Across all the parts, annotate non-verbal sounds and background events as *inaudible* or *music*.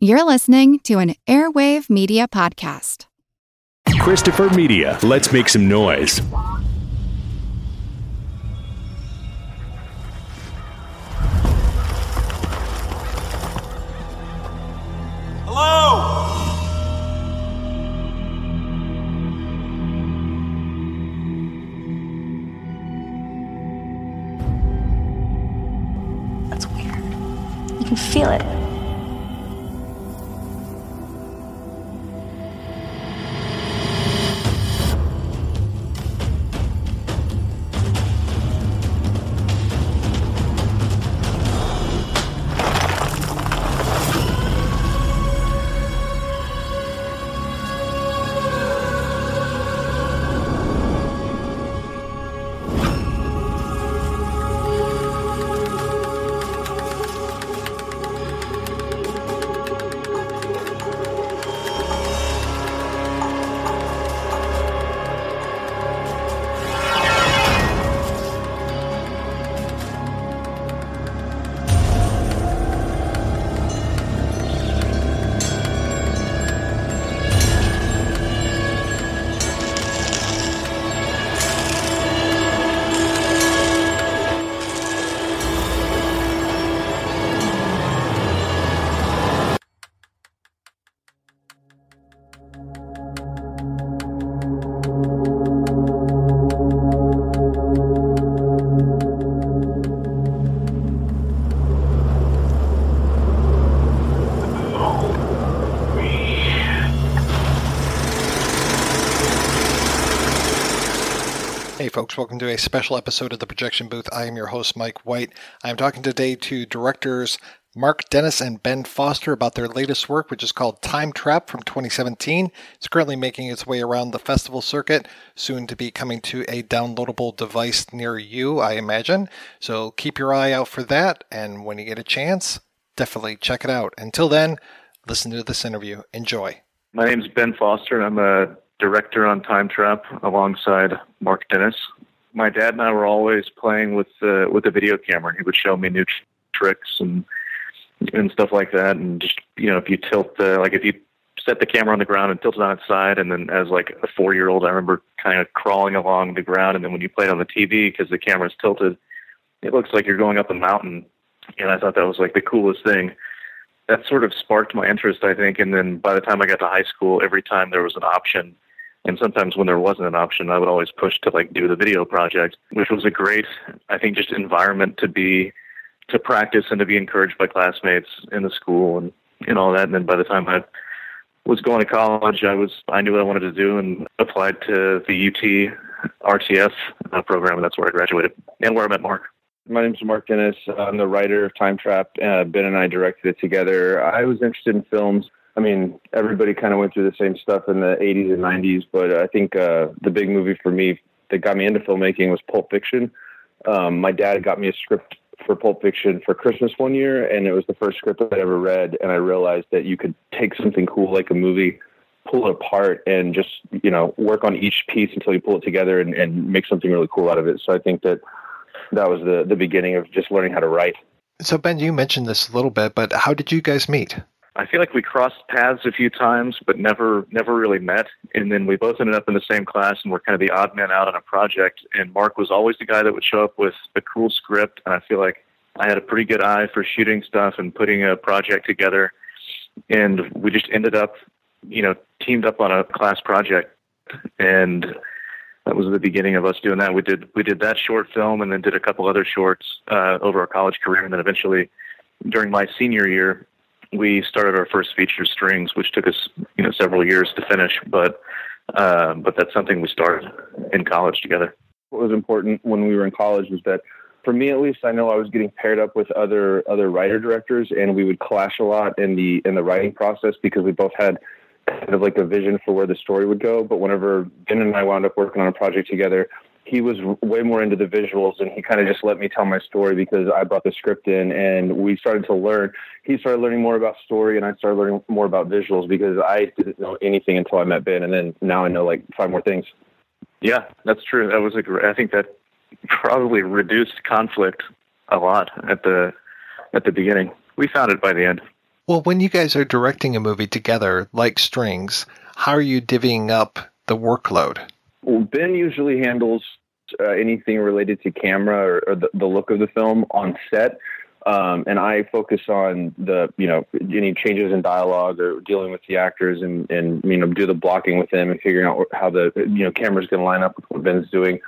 You're listening to an Airwave Media Podcast. Christopher Media, let's make some noise. Hello? That's weird. You can feel it. Welcome to a special episode of the Projection Booth. I am your host, Mike White. I am talking today to directors Mark Dennis and Ben Foster about their latest work, which is called Time Trap from 2017. It's currently making its way around the festival circuit, soon to be coming to a downloadable device near you, I imagine. So keep your eye out for that, and when you get a chance, definitely check it out. Until then, listen to this interview. Enjoy. My name is Ben Foster, and I'm a director on Time Trap alongside Mark Dennis. My dad and I were always playing with the with the video camera. He would show me new tr- tricks and and stuff like that. And just you know, if you tilt the like if you set the camera on the ground and tilt it on its side, and then as like a four year old, I remember kind of crawling along the ground. And then when you play it on the TV because the camera's tilted, it looks like you're going up a mountain. And I thought that was like the coolest thing that sort of sparked my interest, I think. And then by the time I got to high school, every time there was an option, and sometimes when there wasn't an option, I would always push to like do the video project, which was a great, I think, just environment to be to practice and to be encouraged by classmates in the school and and all that. And then by the time I was going to college, I was I knew what I wanted to do and applied to the UT RTF uh, program, and that's where I graduated and where I met Mark. My name's Mark Dennis. I'm the writer of Time Trap. Uh, ben and I directed it together. I was interested in films. I mean, everybody kind of went through the same stuff in the 80s and 90s, but I think uh, the big movie for me that got me into filmmaking was Pulp Fiction. Um, my dad got me a script for Pulp Fiction for Christmas one year, and it was the first script I'd ever read, and I realized that you could take something cool like a movie, pull it apart, and just you know work on each piece until you pull it together and, and make something really cool out of it. So I think that that was the the beginning of just learning how to write. So, Ben, you mentioned this a little bit, but how did you guys meet? I feel like we crossed paths a few times, but never never really met. And then we both ended up in the same class, and we're kind of the odd man out on a project. And Mark was always the guy that would show up with a cool script, and I feel like I had a pretty good eye for shooting stuff and putting a project together. And we just ended up, you know, teamed up on a class project, and that was the beginning of us doing that. We did we did that short film, and then did a couple other shorts uh, over our college career, and then eventually, during my senior year, we started our first feature strings, which took us you know several years to finish, but uh, but that's something we started in college together. What was important when we were in college was that, for me at least, I know I was getting paired up with other other writer directors, and we would clash a lot in the in the writing process because we both had kind of like a vision for where the story would go. But whenever Ben and I wound up working on a project together, he was way more into the visuals and he kind of just let me tell my story because I brought the script in and we started to learn. He started learning more about story and I started learning more about visuals because I didn't know anything until I met Ben and then now I know like five more things. Yeah, that's true. That was a great, I think that probably reduced conflict a lot at the at the beginning. We found it by the end. Well, when you guys are directing a movie together, like Strings, how are you divvying up the workload? Ben usually handles uh, anything related to camera or, or the, the, look of the film on set. Um, and I focus on the, you know, any changes in dialogue or dealing with the actors and, and, you know, do the blocking with them and figuring out how the, you know, camera's going to line up with what Ben's doing.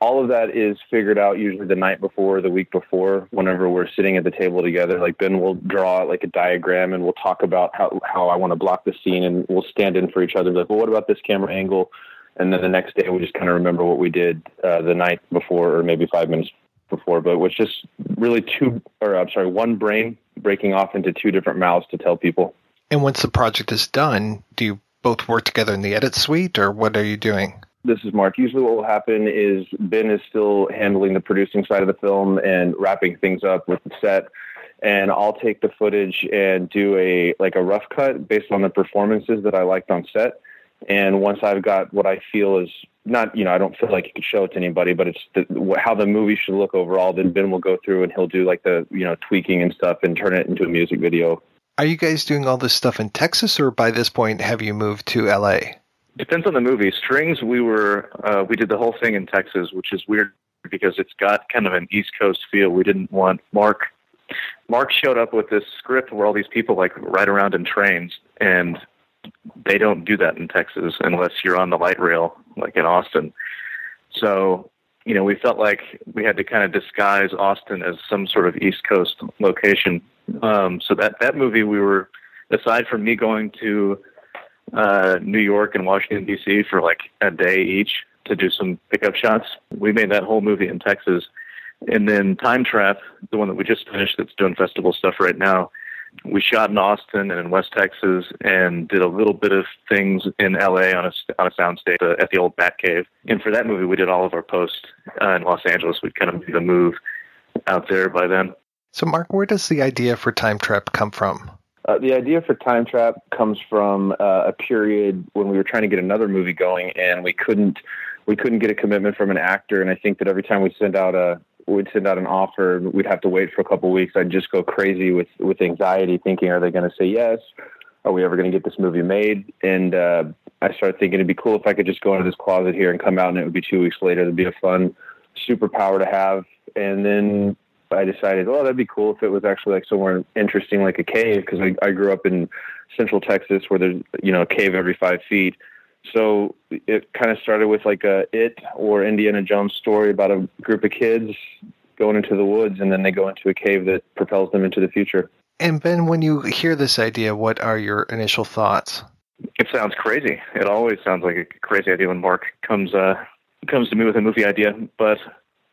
All of that is figured out usually the night before, the week before, whenever we're sitting at the table together. Like Ben will draw like a diagram and we'll talk about how, how I want to block the scene and we'll stand in for each other. Like, well, what about this camera angle? And then the next day we just kind of remember what we did uh, the night before or maybe five minutes before but it was just really two or i'm sorry one brain breaking off into two different mouths to tell people. And once the project is done do you both work together in the edit suite or what are you doing? This is Mark. Usually, what will happen is Ben is still handling the producing side of the film and wrapping things up with the set, and I'll take the footage and do a like a rough cut based on the performances that I liked on set and once I've got what I feel is not, you know, I don't feel like you could show it to anybody, but it's the, how the movie should look overall. Then Ben will go through and he'll do like the, you know, tweaking and stuff and turn it into a music video. Are you guys doing all this stuff in Texas, or by this point have you moved to LA? Depends on the movie. Strings, we were uh, we did the whole thing in Texas, which is weird because it's got kind of an East Coast feel. We didn't want Mark. Mark showed up with this script where all these people like ride around in trains, and they don't do that in Texas unless you're on the light rail, like in Austin. So, you know, we felt like we had to kind of disguise Austin as some sort of East Coast location. Um, so that that movie, we were aside from me going to uh, New York and Washington D.C. for like a day each to do some pickup shots, we made that whole movie in Texas. And then Time Trap, the one that we just finished, that's doing festival stuff right now we shot in Austin and in West Texas and did a little bit of things in LA on a, on a soundstage uh, at the old Batcave. And for that movie, we did all of our posts uh, in Los Angeles. We'd kind of made a move out there by then. So, Mark, where does the idea for Time Trap come from? Uh, the idea for Time Trap comes from uh, a period when we were trying to get another movie going, and we couldn't we couldn't get a commitment from an actor. And I think that every time we send out a we'd send out an offer, we'd have to wait for a couple weeks. I'd just go crazy with with anxiety, thinking, are they going to say yes? Are we ever going to get this movie made? And uh, I started thinking it'd be cool if I could just go into this closet here and come out, and it would be two weeks later. It'd be a fun superpower to have. And then I decided, oh, that'd be cool if it was actually like somewhere interesting, like a cave, because I, I grew up in Central Texas, where there's you know a cave every five feet so it kind of started with like a it or Indiana Jones story about a group of kids going into the woods and then they go into a cave that propels them into the future. And Ben, when you hear this idea, what are your initial thoughts? It sounds crazy. It always sounds like a crazy idea when Mark comes uh, comes to me with a movie idea. But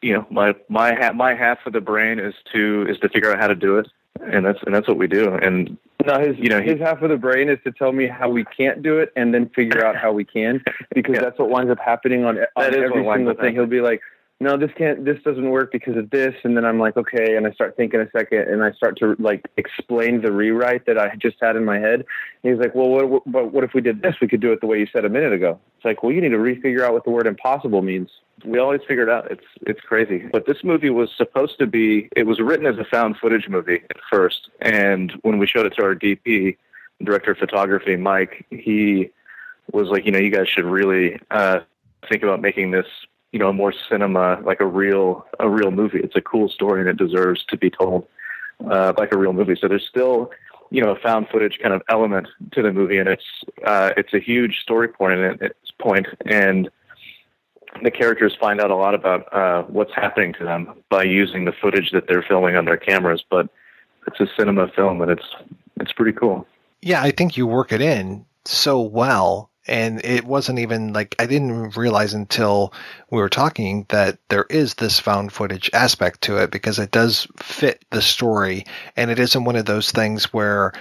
you know, my my ha- my half of the brain is to is to figure out how to do it, and that's and that's what we do. And no, uh, his you know his half of the brain is to tell me how we can't do it, and then figure out how we can, because *laughs* yeah. that's what winds up happening on, on every single thing. He'll be like, "No, this can't. This doesn't work because of this," and then I'm like, "Okay," and I start thinking a second, and I start to like explain the rewrite that I just had in my head. And he's like, "Well, what, what, what if we did this? We could do it the way you said a minute ago." It's like, "Well, you need to refigure out what the word impossible means." we always figure it out it's it's crazy. But this movie was supposed to be it was written as a found footage movie at first, and when we showed it to our DP, director of photography, Mike, he was like, you know, you guys should really uh, think about making this, you know, more cinema, like a real a real movie. It's a cool story and it deserves to be told uh, like a real movie. So there's still you know a found footage kind of element to the movie, and it's uh, it's a huge story point and it's point and the characters find out a lot about uh, what's happening to them by using the footage that they're filming on their cameras. But it's a cinema film, and it's it's pretty cool. Yeah, I think you work it in so well, and it wasn't even like I didn't realize until we were talking that there is this found footage aspect to it because it does fit the story, and it isn't one of those things where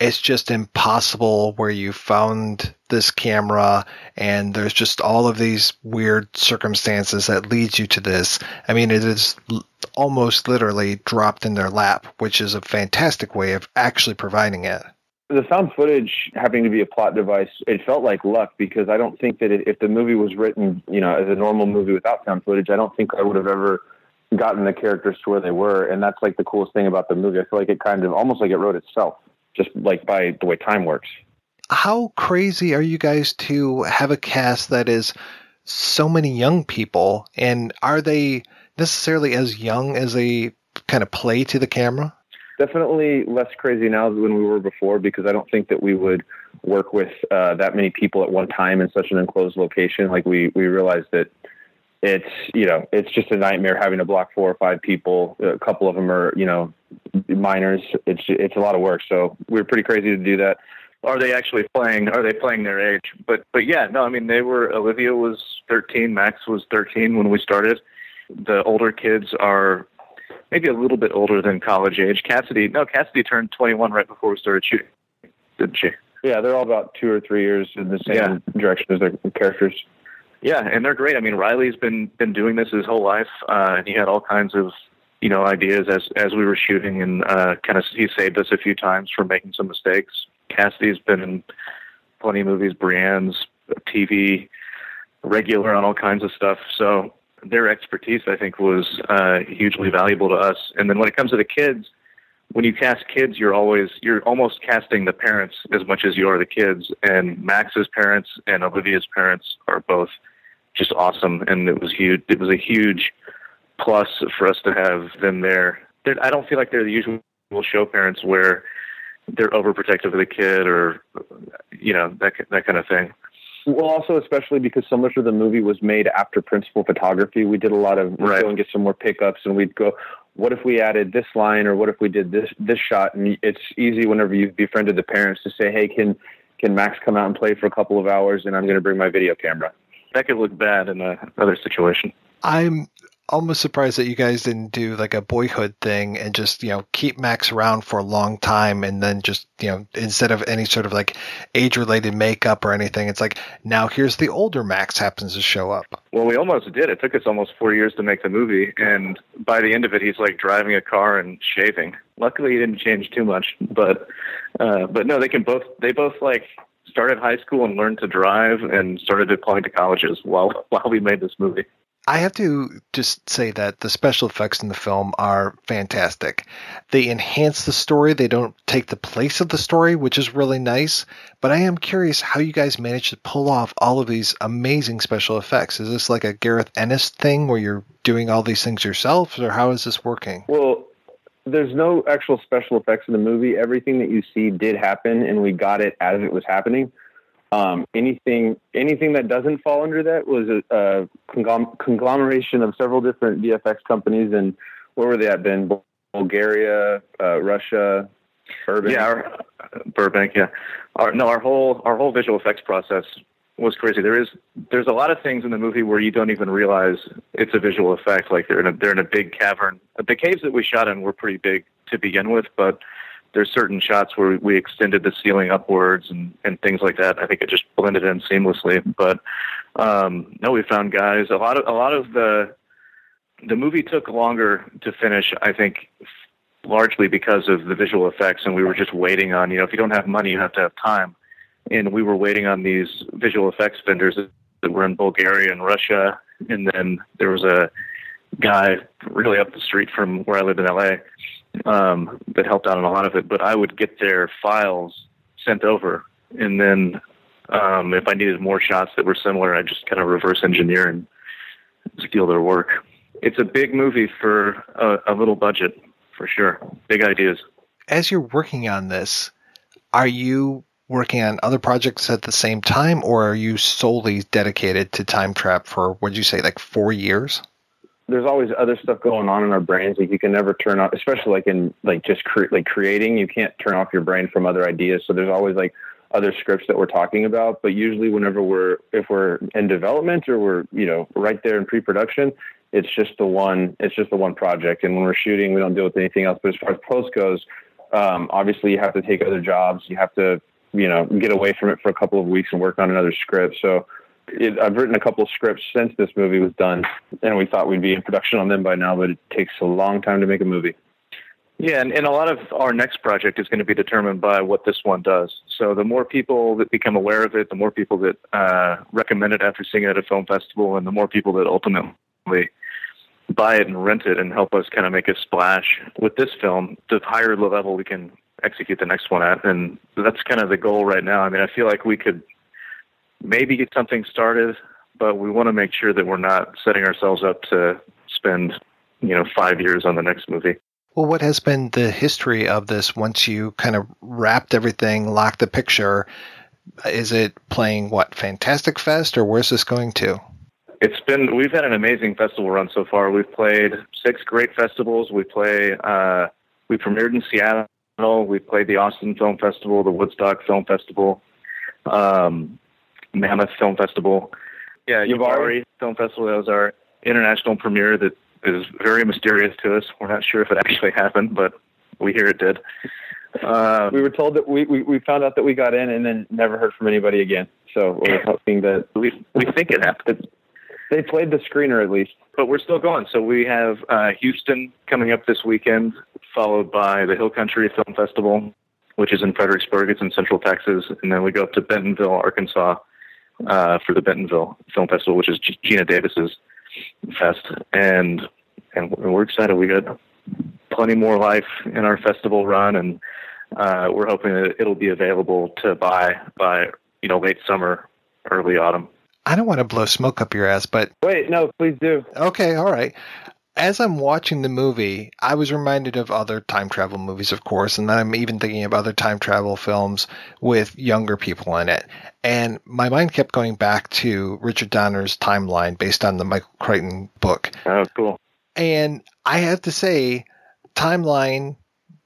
it's just impossible where you found this camera and there's just all of these weird circumstances that leads you to this. I mean, it is almost literally dropped in their lap, which is a fantastic way of actually providing it. The found footage having to be a plot device, it felt like luck because I don't think that it, if the movie was written, you know, as a normal movie without found footage, I don't think I would have ever gotten the characters to where they were. And that's like the coolest thing about the movie. I feel like it kind of almost like it wrote itself just like by the way time works. How crazy are you guys to have a cast that is so many young people, and are they necessarily as young as they kind of play to the camera? Definitely less crazy now than we were before because I don't think that we would work with uh, that many people at one time in such an enclosed location. Like we we realized that it's you know it's just a nightmare having to block four or five people. A couple of them are you know minors. It's it's a lot of work. So we are pretty crazy to do that. Are they actually playing? Are they playing their age? But but yeah, no. I mean, they were. Olivia was 13. Max was 13 when we started. The older kids are maybe a little bit older than college age. Cassidy, no, Cassidy turned 21 right before we started shooting, didn't she? Yeah, they're all about two or three years in the same yeah. direction as their characters. Yeah, and they're great. I mean, Reiley's been been doing this his whole life, uh, and he had all kinds of you know ideas as as we were shooting, and uh, kind of he saved us a few times from making some mistakes. Cassidy's been in plenty of movies, Brianne's TV, regular on all kinds of stuff. So their expertise, I think, was uh, hugely valuable to us. And then when it comes to the kids, when you cast kids, you're always you're almost casting the parents as much as you are the kids. And Max's parents and Olivia's parents are both just awesome, and it was huge. It was a huge plus for us to have them there. They're, I don't feel like they're the usual show parents where they're overprotective of the kid or you know that that kind of thing. Well, also especially because so much of the movie was made after principal photography, we did a lot of right. go and get some more pickups, and we'd go, "What if we added this line, or what if we did this this shot?" And it's easy whenever you've befriended the parents to say, "Hey, can can Max come out and play for a couple of hours, and I'm going to bring my video camera." That could look bad in another situation. I'm almost surprised that you guys didn't do like a boyhood thing and just you know keep Max around for a long time and then just you know instead of any sort of like age related makeup or anything it's like now here's the older Max happens to show up. Well, we almost did. It took us almost 4 years to make the movie and by the end of it he's like driving a car and shaving. Luckily he didn't change too much, but uh but no, they can both they both like started high school and learned to drive and started applying to colleges while *laughs* while we made this movie. I have to just say that the special effects in the film are fantastic. They enhance the story, they don't take the place of the story, which is really nice. But I am curious how you guys managed to pull off all of these amazing special effects. Is this like a Gareth Edwards thing where you're doing all these things yourself, or how is this working? Well, there's no actual special effects in the movie. Everything that you see did happen, and we got it as it was happening. Um, anything anything that doesn't fall under that was a, a conglomeration of several different VFX companies. And where were they at? Been Bulgaria, uh, Russia, Burbank. Yeah, our, Burbank. Yeah, our, no, our whole our whole visual effects process was crazy. There is there's a lot of things in the movie where you don't even realize it's a visual effect. Like they're in a they're in a big cavern. The caves that we shot in were pretty big to begin with, but there's certain shots where we extended the ceiling upwards and, and things like that. I think it just blended in seamlessly. But um, no, we found guys. A lot of a lot of the the movie took longer to finish. I think largely because of the visual effects, and we were just waiting on. You know, if you don't have money, you have to have time, and we were waiting on these visual effects vendors that were in Bulgaria and Russia, and then there was a guy really up the street from where I live in LA um, that helped out on a lot of it. But I would get their files sent over, and then um, if I needed more shots that were similar, I just kind of reverse engineer and steal their work. It's a big movie for a, a little budget, for sure. Big ideas. As you're working on this, are you working on other projects at the same time, or are you solely dedicated to Time Trap for what did you say, like four years? There's always other stuff going on in our brains. Like you can never turn off, especially like in like just cre- like creating. You can't turn off your brain from other ideas. So there's always like other scripts that we're talking about. But usually, whenever we're if we're in development or we're you know right there in pre-production, it's just the one. It's just the one project. And when we're shooting, we don't deal with anything else. But as far as post goes, um, obviously you have to take other jobs. You have to you know get away from it for a couple of weeks and work on another script. So it, I've written a couple of scripts since this movie was done, and we thought we'd be in production on them by now, but it takes a long time to make a movie. Yeah, and, and a lot of our next project is going to be determined by what this one does. So the more people that become aware of it, the more people that uh, recommend it after seeing it at a film festival, and the more people that ultimately buy it and rent it and help us kind of make a splash with this film, the higher the level we can execute the next one at. And that's kind of the goal right now. I mean, I feel like we could maybe get something started, but we want to make sure that we're not setting ourselves up to spend, you know, five years on the next movie. Well, what has been the history of this once you kind of wrapped everything, locked the picture? Is it playing what Fantastic Fest, or where's this going to? It's been we've had an amazing festival run so far. We've played six great festivals. We play uh, we premiered in Seattle. We played the Austin Film Festival, the Woodstock Film Festival, um, Mammoth Film Festival. Yeah, Uvalde Film Festival. That was our international premiere that is very mysterious to us. We're not sure if it actually happened, but we hear it did. Uh, we were told that we, we, we found out that we got in and then never heard from anybody again. So we're hoping that we we think it happened. They played the screener at least, but we're still going. So we have uh, Houston coming up this weekend, followed by the Hill Country Film Festival, which is in Fredericksburg. It's in Central Texas, and then we go up to Bentonville, Arkansas, uh, for the Bentonville Film Festival, which is Geena Davis's fest, and and we're excited. We got plenty more life in our festival run, and uh, we're hoping that it'll be available to buy by you know late summer, early autumn. I don't want to blow smoke up your ass, but wait, no, please do. Okay, all right. As I'm watching the movie, I was reminded of other time travel movies, of course, and I'm even thinking of other time travel films with younger people in it. And my mind kept going back to Richard Donner's timeline based on the Michael Crichton book. Oh, cool. And I have to say, Timeline,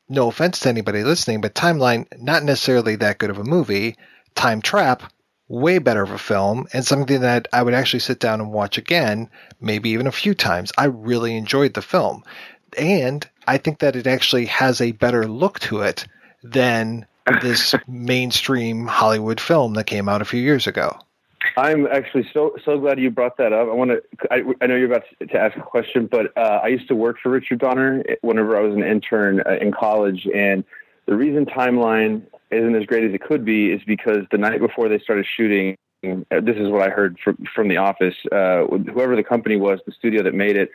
no offense to anybody listening, but Timeline, not necessarily that good of a movie. Time Trap, way better of a film and something that I would actually sit down and watch again, maybe even a few times. I really enjoyed the film. And I think that it actually has a better look to it than this *laughs* mainstream Hollywood film that came out a few years ago. I'm actually so so glad you brought that up. I want to. I, I, know you're about to ask a question, but uh, I used to work for Richard Donner whenever I was an intern uh, in college, and the reason Timeline isn't as great as it could be is because the night before they started shooting, uh, this is what I heard from from the office. Uh, whoever the company was, the studio that made it,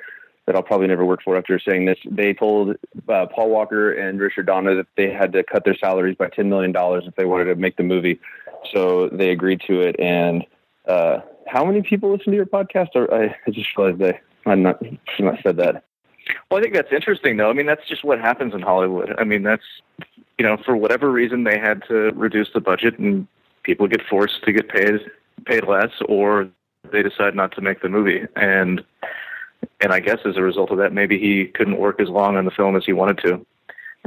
that I'll probably never work for after saying this, they told uh, Paul Walker and Richard Donner that they had to cut their salaries by ten million dollars if they wanted to make the movie. So they agreed to it. And uh, how many people listen to your podcast? I, I just realized they I'm not should not said that. Well, I think that's interesting, though. I mean, that's just what happens in Hollywood. I mean, that's you know, for whatever reason, they had to reduce the budget, and people get forced to get paid paid less, or they decide not to make the movie. And and I guess as a result of that, maybe he couldn't work as long on the film as he wanted to.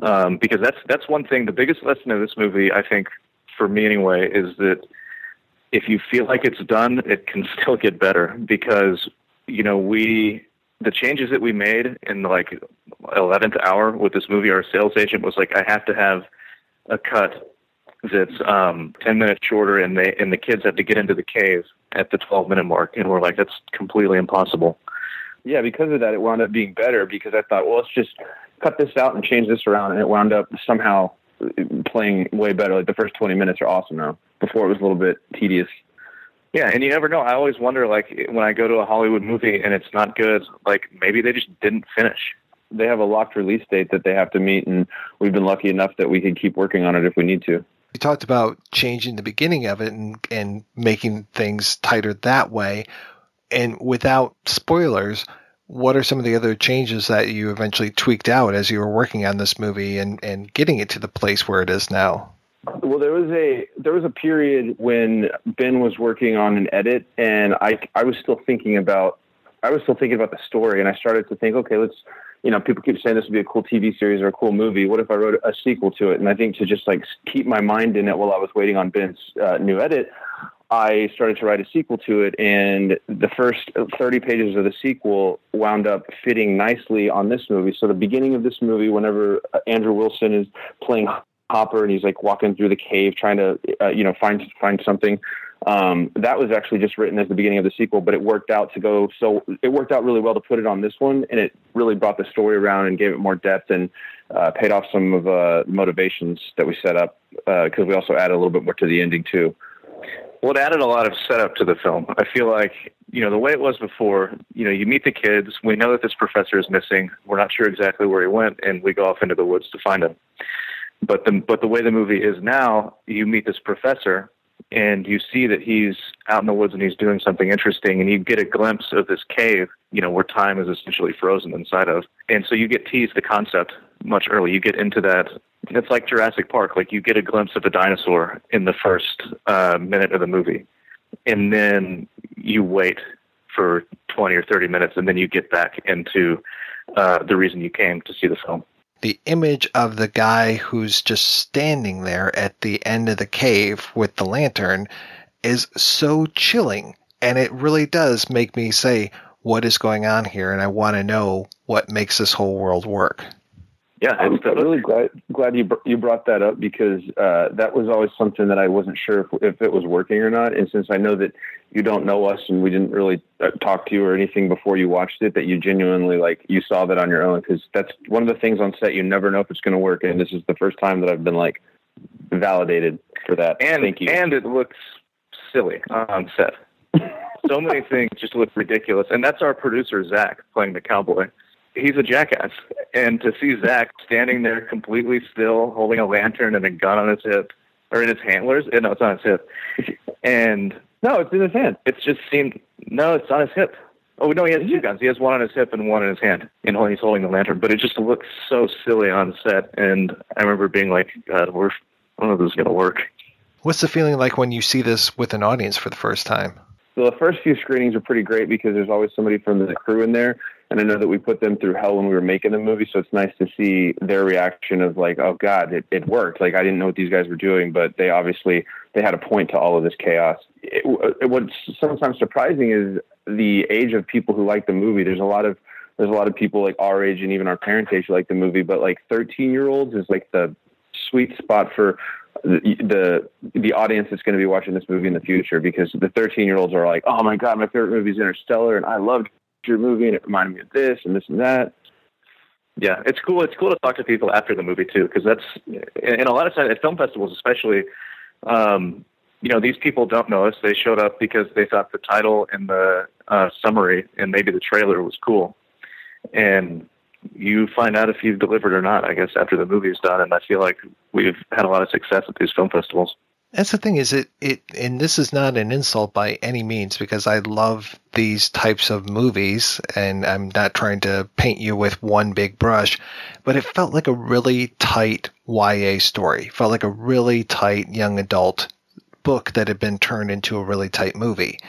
Um, because that's that's one thing. The biggest lesson of this movie, I think, for me anyway, is that if you feel like it's done, it can *laughs* still get better. Because you know we the changes that we made in the like 11th hour with this movie, our sales agent was like, I have to have a cut that's um, 10 minutes shorter, and they and the kids have to get into the cave at the 12 minute mark, and we're like, that's completely impossible. Yeah, because of that, it wound up being better because I thought, well, let's just cut this out and change this around, and it wound up somehow playing way better. Like the first 20 minutes are awesome now. Before it was a little bit tedious. Yeah, and you never know. I always wonder, like, when I go to a Hollywood movie and it's not good, like maybe they just didn't finish. They have a locked release date that they have to meet, and we've been lucky enough that we can keep working on it if we need to. You talked about changing the beginning of it and, and making things tighter that way. And without spoilers, what are some of the other changes that you eventually tweaked out as you were working on this movie and, and getting it to the place where it is now? Well, there was a there was a period when Ben was working on an edit, and I I was still thinking about I was still thinking about the story, and I started to think, okay, let's you know, people keep saying this would be a cool TV series or a cool movie. What if I wrote a sequel to it? And I think to just like keep my mind in it while I was waiting on Ben's uh, new edit, I started to write a sequel to it, and the first 30 pages of the sequel wound up fitting nicely on this movie. So the beginning of this movie, whenever Andrew Wilson is playing Hopper and he's like walking through the cave trying to uh, you know find find something. Um, that was actually just written as the beginning of the sequel, but it worked out to go so it worked out really well to put it on this one, and it really brought the story around and gave it more depth and uh, paid off some of uh, the motivations that we set up because uh, we also added a little bit more to the ending too. Well, it added a lot of setup to the film. I feel like, you know, the way it was before, you know, you meet the kids. We know that this professor is missing. We're not sure exactly where he went, and we go off into the woods to find him But the but the way the movie is now, you meet this professor and you see that he's out in the woods and he's doing something interesting and you get a glimpse of this cave, you know, where time is essentially frozen inside of. And so you get teased the concept much early. You get into that it's like Jurassic Park, like you get a glimpse of a dinosaur in the first uh, minute of the movie. And then you wait for 20 or 30 minutes and then you get back into uh, the reason you came to see the film the image of the guy who's just standing there at the end of the cave with the lantern is so chilling. And it really does make me say, what is going on here? And I want to know what makes this whole world work. Yeah, I'm really glad glad you you brought that up because uh, that was always something that I wasn't sure if, if it was working or not. And since I know that you don't know us and we didn't really uh, talk to you or anything before you watched it, that you genuinely like you saw that on your own because that's one of the things on set you never know if it's going to work. And this is the first time that I've been like validated for that. And Thank you. and it looks silly on set. *laughs* so many things just look ridiculous, and that's our producer Zach playing the cowboy he's a jackass. And to see Zach standing there completely still, holding a lantern and a gun on his hip, or in his handlers, eh, no, it's on his hip, and no, it's in his hand. It just seemed no, it's on his hip. Oh no, he has two guns. He has one on his hip and one in his hand, and he's holding the lantern. But it just looks so silly on set, and I remember being like, God, we're, I don't know if this is gonna work. What's the feeling like when you see this with an audience for the first time? So the first few screenings are pretty great because there's always somebody from the crew in there and I know that we put them through hell when we were making the movie, so it's nice to see their reaction of like, oh God, it, it worked. Like I didn't know what these guys were doing, but they obviously they had a point to all of this chaos. It, it, what's sometimes surprising is the age of people who like the movie. There's a lot of there's a lot of people like our age and even our parents' age who like the movie, but like 13 year olds is like the sweet spot for the, the the audience that's going to be watching this movie in the future because the 13 year olds are like, oh my god, my favorite movie is Interstellar, and I loved your movie and it reminded me of this and this and that. Yeah, it's cool. It's cool to talk to people after the movie too, because that's in a lot of times at film festivals, especially. Um, you know, these people don't know us. They showed up because they thought the title and the uh, summary and maybe the trailer was cool, and you find out if you've delivered or not. I guess after the movie's done, and I feel like we've had a lot of success at these film festivals. That's the thing is it it and this is not an insult by any means because I love these types of movies and I'm not trying to paint you with one big brush, but it felt like a really tight YA story. Felt like a really tight young adult book that had been turned into a really tight movie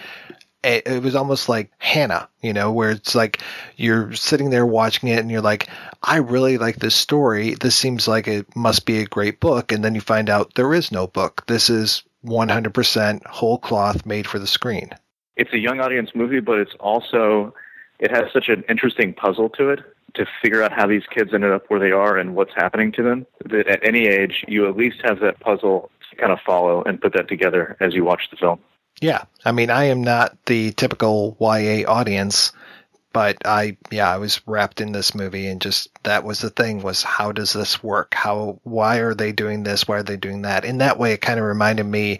it, was almost like Hanna, you know, where it's like you're sitting there watching it and you're like, I really like this story. This seems like it must be a great book. And then you find out there is no book. This is 100% whole cloth made for the screen. It's a young audience movie, but it's also, it has such an interesting puzzle to it to figure out how these kids ended up where they are and what's happening to them. That at any age, you at least have that puzzle to kind of follow and put that together as you watch the film. Yeah, I mean, I am not the typical YA audience, but I, yeah, I was wrapped in this movie, and just that was the thing: was how does this work? How, why are they doing this? Why are they doing that? In that way, it kind of reminded me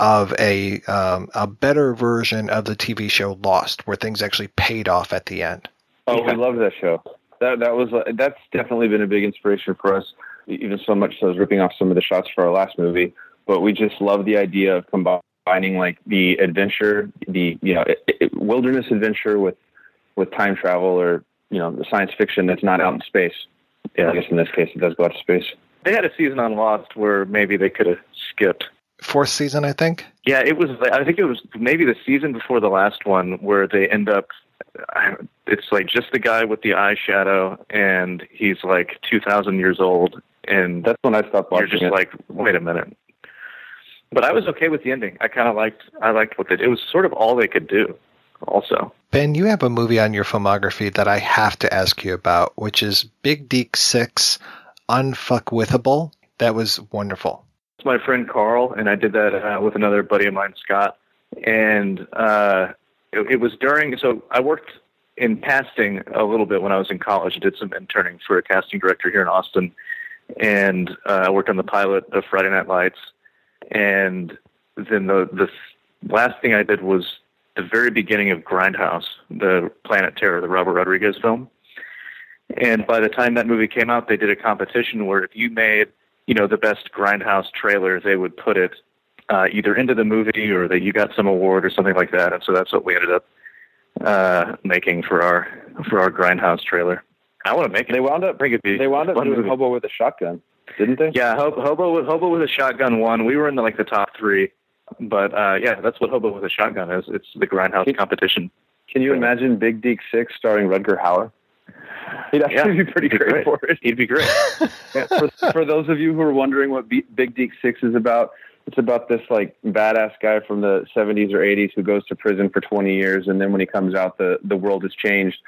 of a um, a better version of the TV show Lost, where things actually paid off at the end. Oh, we love that show. That that was uh, that's definitely been a big inspiration for us. Even so much so, I was ripping off some of the shots for our last movie, but we just love the idea of combining combining like the adventure, the you know it, it, wilderness adventure with with time travel or you know the science fiction that's not out in space. Yeah, I guess in this case it does go out to space. They had a season on Lost where maybe they could have skipped. Fourth season, I think. Yeah, it was. I think it was maybe the season before the last one where they end up. It's like just the guy with the eyeshadow, and he's like two thousand years old, and that's when I stopped watching. You're just it. like, wait a minute, but I was okay with the ending. I kind of liked I liked what they did. It was sort of all they could do. Also, Ben, you have a movie on your filmography that I have to ask you about, which is Big Deke Six, Unfuckwithable. That was wonderful. It's my friend Carl, and I did that uh, with another buddy of mine, Scott. And uh, it, it was during. So I worked in casting a little bit when I was in college. I did some interning for a casting director here in Austin, and uh, I worked on the pilot of Friday Night Lights and then the the last thing I did was the very beginning of Grindhouse, the Planet Terror, the Robert Rodriguez film. And by the time that movie came out, they did a competition where if you made you know, the best grindhouse trailer, they would put it uh, either into the movie or that you got some award or something like that. And so that's what we ended up uh, making for our for our grindhouse trailer. I want to make it. They wound up. They wound up doing movie. Hobo with a Shotgun, didn't they? Yeah, Hobo with Hobo with a Shotgun won. We were in the, like the top three, but uh, yeah, that's what Hobo with a Shotgun is. It's the grindhouse can, competition. Can you imagine Big Deke Six starring Rutger Hauer? He'd actually yeah, be pretty great, great, for it. He'd be great. *laughs* yeah, for, for those of you who are wondering what B- Big Deke Six is about, it's about this like badass guy from the 70s or 80s who goes to prison for 20 years, and then when he comes out, the the world has changed.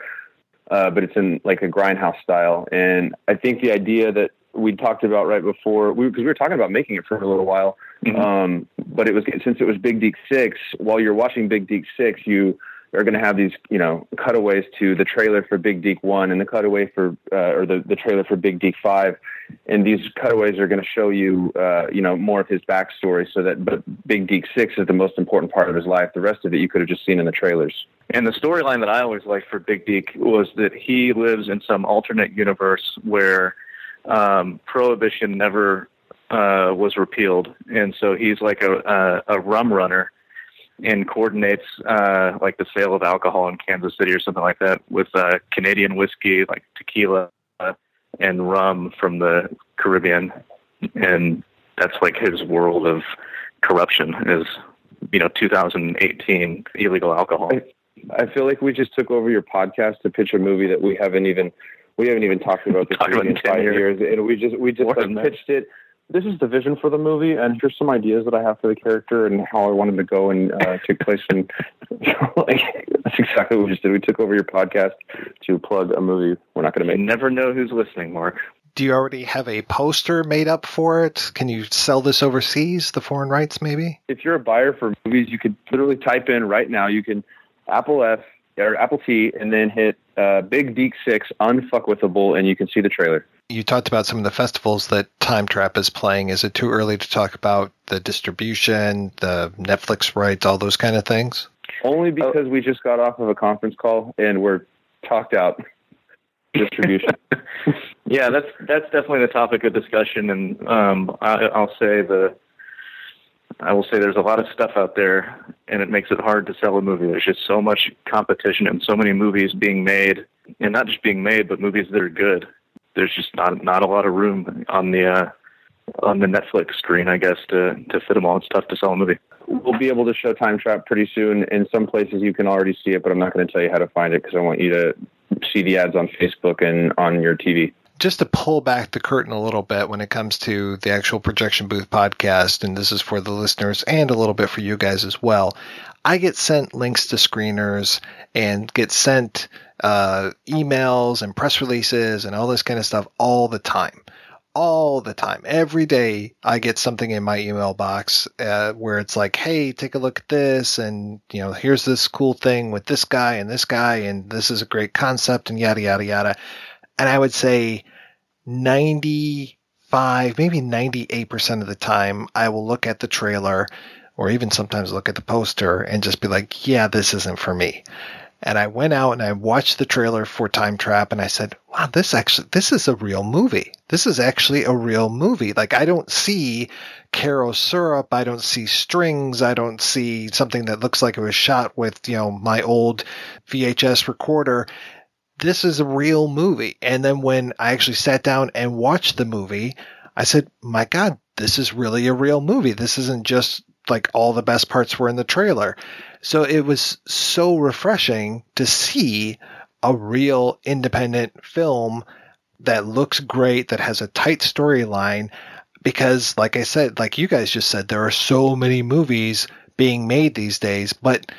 Uh, but it's in like a grindhouse style, and I think the idea that we talked about right before, because we, we, were talking about making it for a little while, mm-hmm. um, but it was since it was Big Deke Six. While you're watching Big Deke Six, you are going to have these, you know, cutaways to the trailer for Big Deke One and the cutaway for, uh, or the, the trailer for Big Deke Five, and these cutaways are going to show you, uh, you know, more of his backstory. So that, but Big Deke Six is the most important part of his life. The rest of it you could have just seen in the trailers. And the storyline that I always liked for Big Deke was that he lives in some alternate universe where um, prohibition never uh, was repealed, and so he's like a, a, a rum runner and coordinates uh, like the sale of alcohol in Kansas City or something like that with uh, Canadian whiskey, like tequila uh, and rum from the Caribbean, and that's like his world of corruption is you know 2018 illegal alcohol. I, I feel like we just took over your podcast to pitch a movie that we haven't even we haven't even talked about this movie in five years. years, and we just we just like, pitched it this is the vision for the movie, and here's some ideas that I have for the character and how I want him to go and uh, *laughs* take place. And like, that's exactly what we just did. We took over your podcast to plug a movie we're not going to make. You never know who's listening, Mark. Do you already have a poster made up for it? Can you sell this overseas, the foreign rights, maybe? If you're a buyer for movies, you could literally type in right now. You can Apple F or Apple T, and then hit uh, Big Deke Six Unfuckwithable, and you can see the trailer. You talked about some of the festivals that Time Trap is playing. Is it too early to talk about the distribution, the Netflix rights, all those kind of things? Only because we just got off of a conference call and we're talked out *laughs* distribution. *laughs* yeah, that's that's definitely the topic of discussion, and um, I, I'll say the I will say there's a lot of stuff out there, and it makes it hard to sell a movie. There's just so much competition and so many movies being made, and not just being made, but movies that are good. There's just not not a lot of room on the uh, on the Netflix screen, I guess, to to fit them all. It's tough to sell a movie. We'll be able to show Time Trap pretty soon. In some places, you can already see it, but I'm not going to tell you how to find it because I want you to see the ads on Facebook and on your TV just to pull back the curtain a little bit when it comes to the actual projection booth podcast, and this is for the listeners and a little bit for you guys as well. I get sent links to screeners and get sent uh, emails and press releases and all this kind of stuff all the time. All the time. Every day I get something in my email box uh, where it's like, hey, take a look at this. And, you know, here's this cool thing with this guy and this guy. And this is a great concept and yada, yada, yada and I would say 95, maybe 98% of the time, I will look at the trailer or even sometimes look at the poster and just be like, yeah, this isn't for me. And I went out and I watched the trailer for Time Trap and I said, wow, this actually, this is a real movie. This is actually a real movie. Like I don't see Karo syrup. I don't see strings. I don't see something that looks like it was shot with, you know, my old VHS recorder this is a real movie. And then when I actually sat down and watched the movie, I said, my God, this is really a real movie. This isn't just like all the best parts were in the trailer. So it was so refreshing to see a real independent film that looks great, that has a tight storyline. Because, like I said, like you guys just said, there are so many movies being made these days, but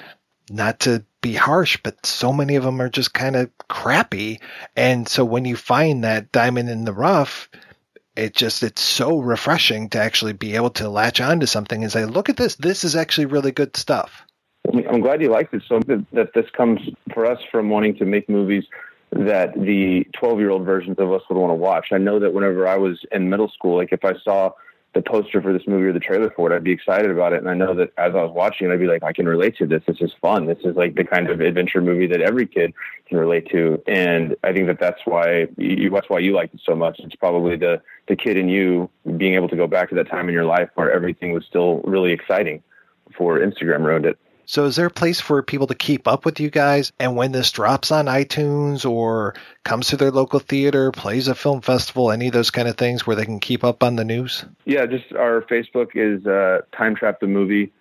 not to be harsh, but so many of them are just kind of crappy. And so when you find that diamond in the rough, it just it's so refreshing to actually be able to latch onto something and say, "Look at this! This is actually really good stuff." I'm glad you liked it. So that this comes for us from wanting to make movies that the 12 year old versions of us would want to watch. I know that whenever I was in middle school, like if I saw the poster for this movie or the trailer for it, I'd be excited about it. And I know that as I was watching it, I'd be like, I can relate to this. This is fun. This is like the kind of adventure movie that every kid can relate to. And I think that that's why you, that's why you liked it so much. It's probably the, the kid in you being able to go back to that time in your life where everything was still really exciting before Instagram ruined it. So, is there a place for people to keep up with you guys? And when this drops on iTunes or comes to their local theater, plays a film festival, any of those kind of things where they can keep up on the news? Yeah, just our Facebook is uh, Time Trap the Movie.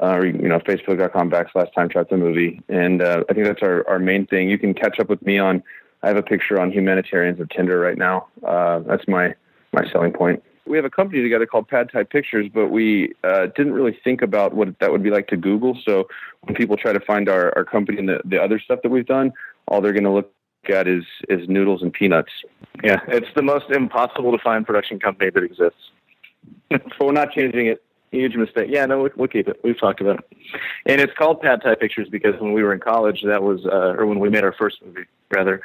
Uh, you know, facebook.com backslash time trap the movie. And uh, I think that's our, our main thing. You can catch up with me on, I have a picture on Humanitarians of Tinder right now. Uh, that's my, my selling point we have a company together called Pad Thai Pictures, but we uh, didn't really think about what that would be like to Google. So when people try to find our, our company and the, the other stuff that we've done, all they're going to look at is is noodles and peanuts. Yeah, it's the most impossible to find production company that exists. *laughs* but we're not changing it. Huge mistake. Yeah, no, we'll keep it. We've talked about it, and it's called Pad Thai Pictures because when we were in college, that was, uh, or when we made our first movie, rather,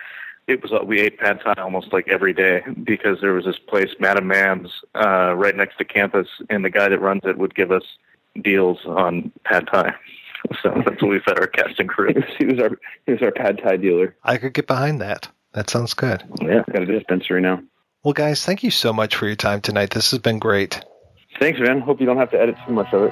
it was we ate pad thai almost like every day because there was this place, Madam Mam's, uh, right next to campus, and the guy that runs it would give us deals on pad thai. *laughs* So that's what we fed our casting crew. *laughs* he was our he was our pad thai dealer. I could get behind that. That sounds good. Yeah, got a dispensary now. Well, guys, thank you so much for your time tonight. This has been great. Thanks, man. Hope you don't have to edit too much of it.